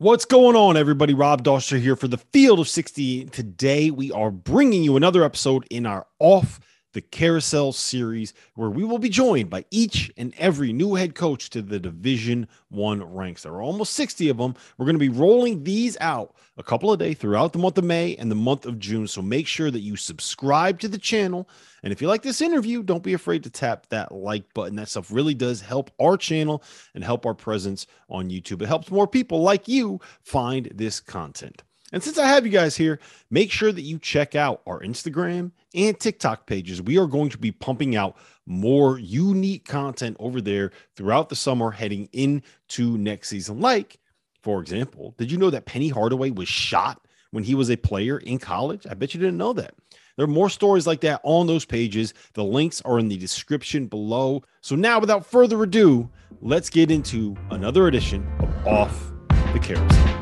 What's going on, everybody? Rob Dauster here for the Field of 60. Today, we are bringing you another episode in our Off the Carousel series, where we will be joined by each and every new head coach to the Division One ranks. There are almost 60 of them. We're going to be rolling these out a couple of days throughout the month of May and the month of June. So make sure that you subscribe to the channel. And if you like this interview, don't be afraid to tap that like button. That stuff really does help our channel and help our presence on YouTube. It helps more people like you find this content. And since I have you guys here, make sure that you check out our Instagram and TikTok pages. We are going to be pumping out more unique content over there throughout the summer heading into next season. Like for example, did you know that Penny Hardaway was shot when he was a player in college? I bet you didn't know that. There are more stories like that on those pages. The links are in the description below. So now, without further ado, let's get into another edition of Off the Carousel.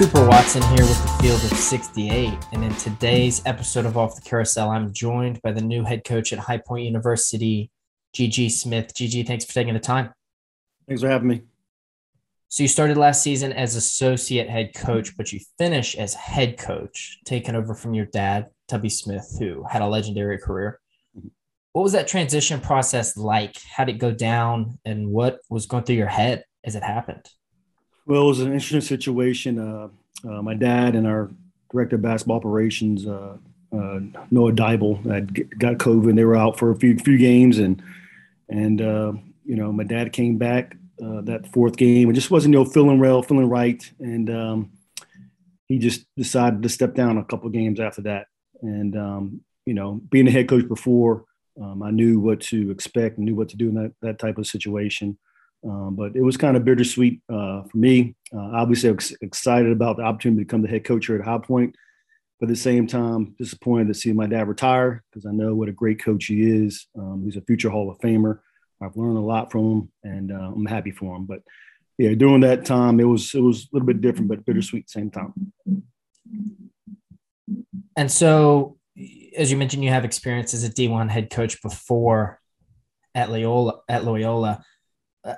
Cooper Watson here with the field of 68. And in today's episode of Off the Carousel, I'm joined by the new head coach at High Point University, GG Smith. GG, thanks for taking the time. Thanks for having me. So you started last season as associate head coach, but you finish as head coach, taking over from your dad, Tubby Smith, who had a legendary career. Mm-hmm. What was that transition process like? How did it go down? And what was going through your head as it happened? Well, it was an interesting situation. Uh, uh, my dad and our director of basketball operations, uh, uh Noah Dybel, had got COVID. They were out for a few few games, and and uh, you know my dad came back uh, that fourth game and just wasn't you know feeling well, feeling right, and um, he just decided to step down a couple games after that. And um, you know, being a head coach before, um, I knew what to expect, and knew what to do in that that type of situation. Um, but it was kind of bittersweet uh, for me. Uh, obviously, excited about the opportunity to become the head coach here at High Point, but at the same time, disappointed to see my dad retire because I know what a great coach he is. Um, he's a future Hall of Famer. I've learned a lot from him, and uh, I'm happy for him. But yeah, during that time, it was it was a little bit different, but bittersweet at the same time. And so, as you mentioned, you have experience as a D1 head coach before at Loyola. At Loyola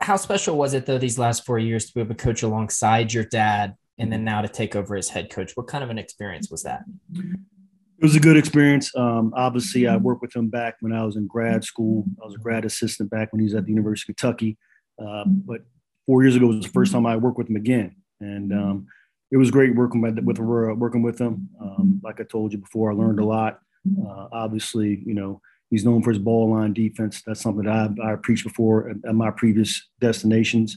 how special was it though these last four years to be able to coach alongside your dad and then now to take over as head coach? What kind of an experience was that? It was a good experience. Um, obviously i worked with him back when i was in grad school. I was a grad assistant back when he was at the university of kentucky. Uh, but four years ago was the first time i worked with him again. And um, it was great working with, with uh, working with him. Um, like i told you before i learned a lot. Uh, obviously you know He's known for his ball line defense. That's something that I, I preached before at, my previous destinations.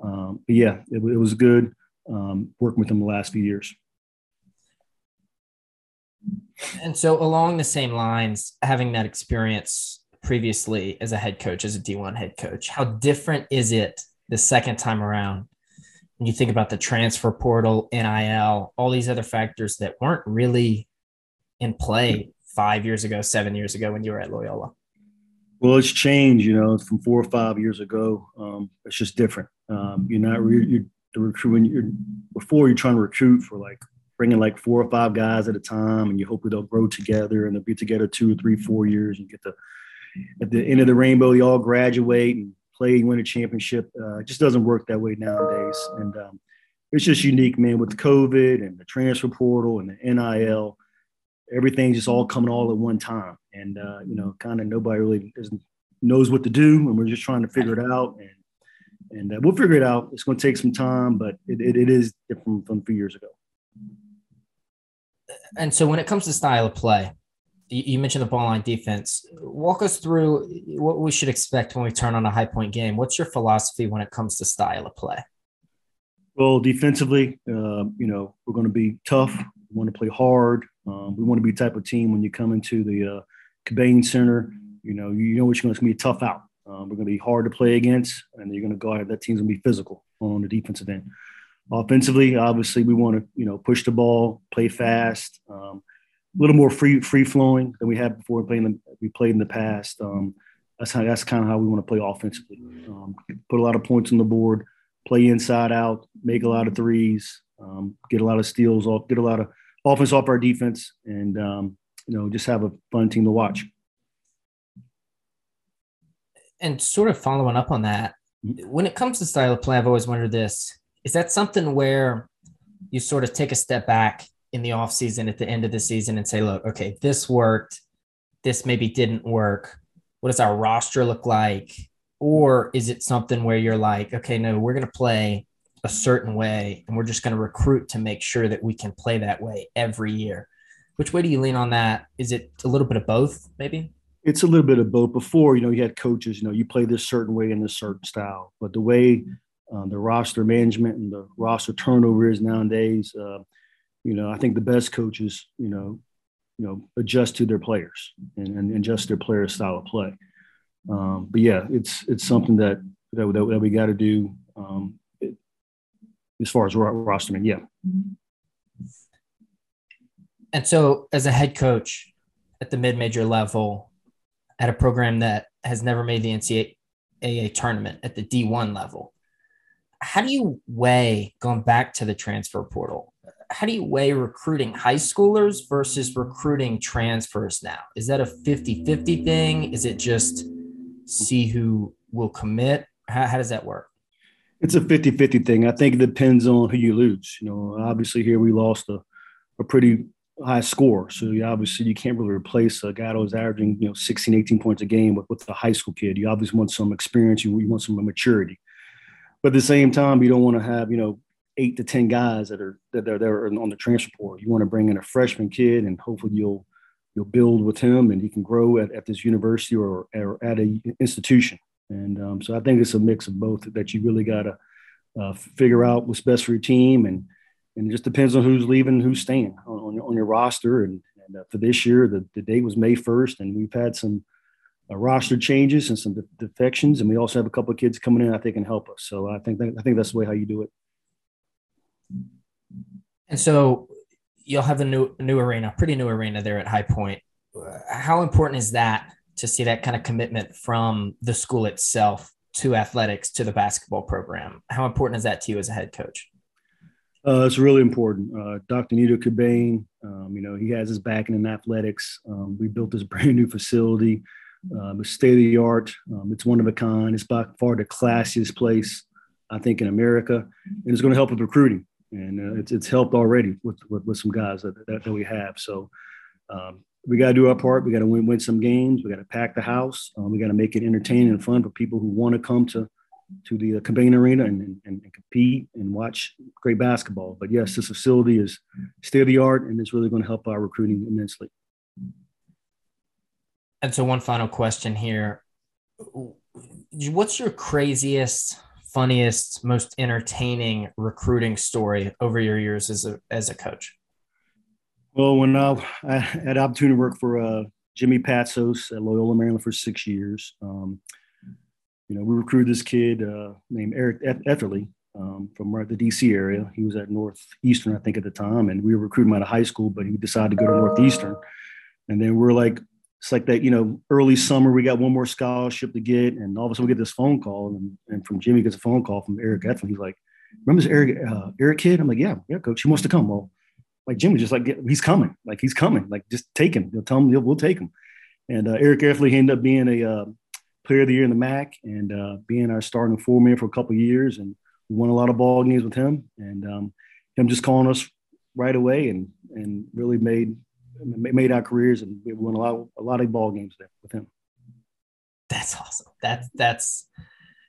Um, but yeah, it, it was good um, working with him the last few years. And so, along the same lines, having that experience previously as a head coach, as a D1 head coach, how different is it the second time around? When you think about the transfer portal, NIL, all these other factors that weren't really in play five years ago, seven years ago when you were at Loyola? Well, it's changed, you know, from four or five years ago. Um, it's just different. Um, you're not re- you're recruiting. You're before you're trying to recruit for like bringing like four or five guys at a time, and you hope they'll grow together and they'll be together two or three, four years, and get the at the end of the rainbow, they all graduate and play, win a championship. Uh, it just doesn't work that way nowadays, and um, it's just unique, man. With COVID and the transfer portal and the NIL, everything just all coming all at one time. And, uh, you know, kind of nobody really knows what to do, and we're just trying to figure it out. And and uh, we'll figure it out. It's going to take some time, but it, it, it is different from a few years ago. And so, when it comes to style of play, you mentioned the ball line defense. Walk us through what we should expect when we turn on a high point game. What's your philosophy when it comes to style of play? Well, defensively, uh, you know, we're going to be tough. We want to play hard. Um, we want to be type of team when you come into the uh, Qubein Center. You know, you know what you're going to be a tough out. Um, we're going to be hard to play against, and you're going to go out. That team's going to be physical on the defensive end. Offensively, obviously, we want to you know push the ball, play fast, um, a little more free free flowing than we had before playing the, we played in the past. Um, that's how that's kind of how we want to play offensively. Um, put a lot of points on the board, play inside out, make a lot of threes, um, get a lot of steals off, get a lot of offense off our defense, and um, you know just have a fun team to watch and sort of following up on that, mm-hmm. when it comes to style of play, I've always wondered this: is that something where you sort of take a step back in the off season at the end of the season and say, look, okay, this worked, this maybe didn't work. What does our roster look like? Or is it something where you're like, okay, no, we're going to play a certain way and we're just going to recruit to make sure that we can play that way every year? Which way do you lean on that? Is it a little bit of both, maybe? it's a little bit of both. Before, you know, you had coaches, you know, you play this certain way in this certain style, but the way uh, the roster management and the roster turnover is nowadays, uh, you know, I think the best coaches, you know, you know, adjust to their players and, and adjust their player style of play. Um, but yeah, it's it's something that that, that, that we got to do um, as far as rosterman. Yeah. Mm-hmm. And so, as a head coach at the mid-major level, at a program that has never made the NCAA tournament at the D1 level. How do you weigh going back to the transfer portal? How do you weigh recruiting high schoolers versus recruiting transfers now? Is that a 50 50 thing? Is it just see who will commit? How, how does that work? It's a 50 50 thing. I think it depends on who you lose. You know, obviously, here we lost a, a pretty high score. So you obviously you can't really replace a guy who's averaging, you know, 16, 18 points a game with, with a high school kid. You obviously want some experience, you, you want some maturity. But at the same time, you don't want to have, you know, eight to 10 guys that are that are there on the transfer portal. You want to bring in a freshman kid and hopefully you'll you'll build with him and he can grow at, at this university or, or at a institution. And um, so I think it's a mix of both that you really got to uh, figure out what's best for your team and and it just depends on who's leaving, who's staying on, on your roster. And, and uh, for this year, the, the date was May 1st, and we've had some uh, roster changes and some de- defections, and we also have a couple of kids coming in I think can help us. So I think that, I think that's the way how you do it. And so you'll have a new new arena, pretty new arena there at High Point. How important is that to see that kind of commitment from the school itself to athletics to the basketball program? How important is that to you as a head coach? Uh, it's really important. Uh, Dr. Nido Qubein, um, you know, he has his backing in athletics. Um, we built this brand new facility. Um, state of the art. Um, it's one of a kind. It's by far the classiest place, I think, in America, and it's going to help with recruiting. And uh, it's, it's helped already with, with, with some guys that, that, that, we have. So um, we got to do our part. We got to win, win some games. We got to pack the house. Um, we got to make it entertaining and fun for people who want to come to to the uh, Qubein Arena and, and, and, compete and watch great basketball. But yes, this facility is state of the art and it's really going to help our recruiting immensely. And so, one final question here: What's your craziest, funniest, most entertaining recruiting story over your years as a as a coach? Well, when I, I had opportunity to work for uh, Jimmy Patsos at Loyola Maryland for six years. Um, you know, we recruited this kid uh, named Erik Etherly um, from right the DC area. He was at Northeastern, I think, at the time, and we were recruiting him out of high school, but he decided to go to Northeastern. And then we're like, it's like that, you know, early summer, we got one more scholarship to get, and all of a sudden we get this phone call, and, and from Jimmy gets a phone call from Erik Etherly. He's like, "Remember this Erik uh, Erik kid?" I'm like, "Yeah, yeah, coach. He wants to come." Well, like Jimmy, just like he's coming, like he's coming, like just take him. You'll tell him we'll take him. And uh, Erik Etherly ended up being a uh, player of the year in the MAAC and uh, being our starting four man for a couple years. And we won a lot of ball games with him and um, him just calling us right away and, and really made, made our careers and we won a lot, a lot of ball games there with him. That's awesome. That's that's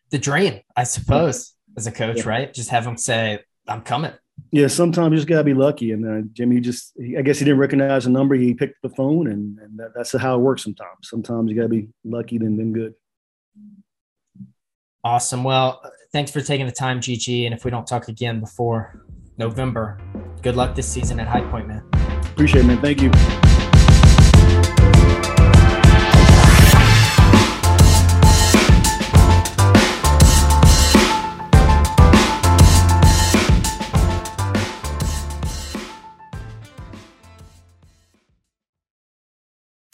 the dream, I suppose, as a coach, yeah. right? Just have them say, "I'm coming." Yeah, sometimes you just gotta be lucky. And uh, Jimmy just, he, I guess he didn't recognize the number. He picked the phone, and, and that, that's how it works. Sometimes, sometimes you gotta be lucky than than good. Awesome. Well, thanks for taking the time, GG. And if we don't talk again before November, good luck this season at High Point, man. Appreciate it, man. Thank you.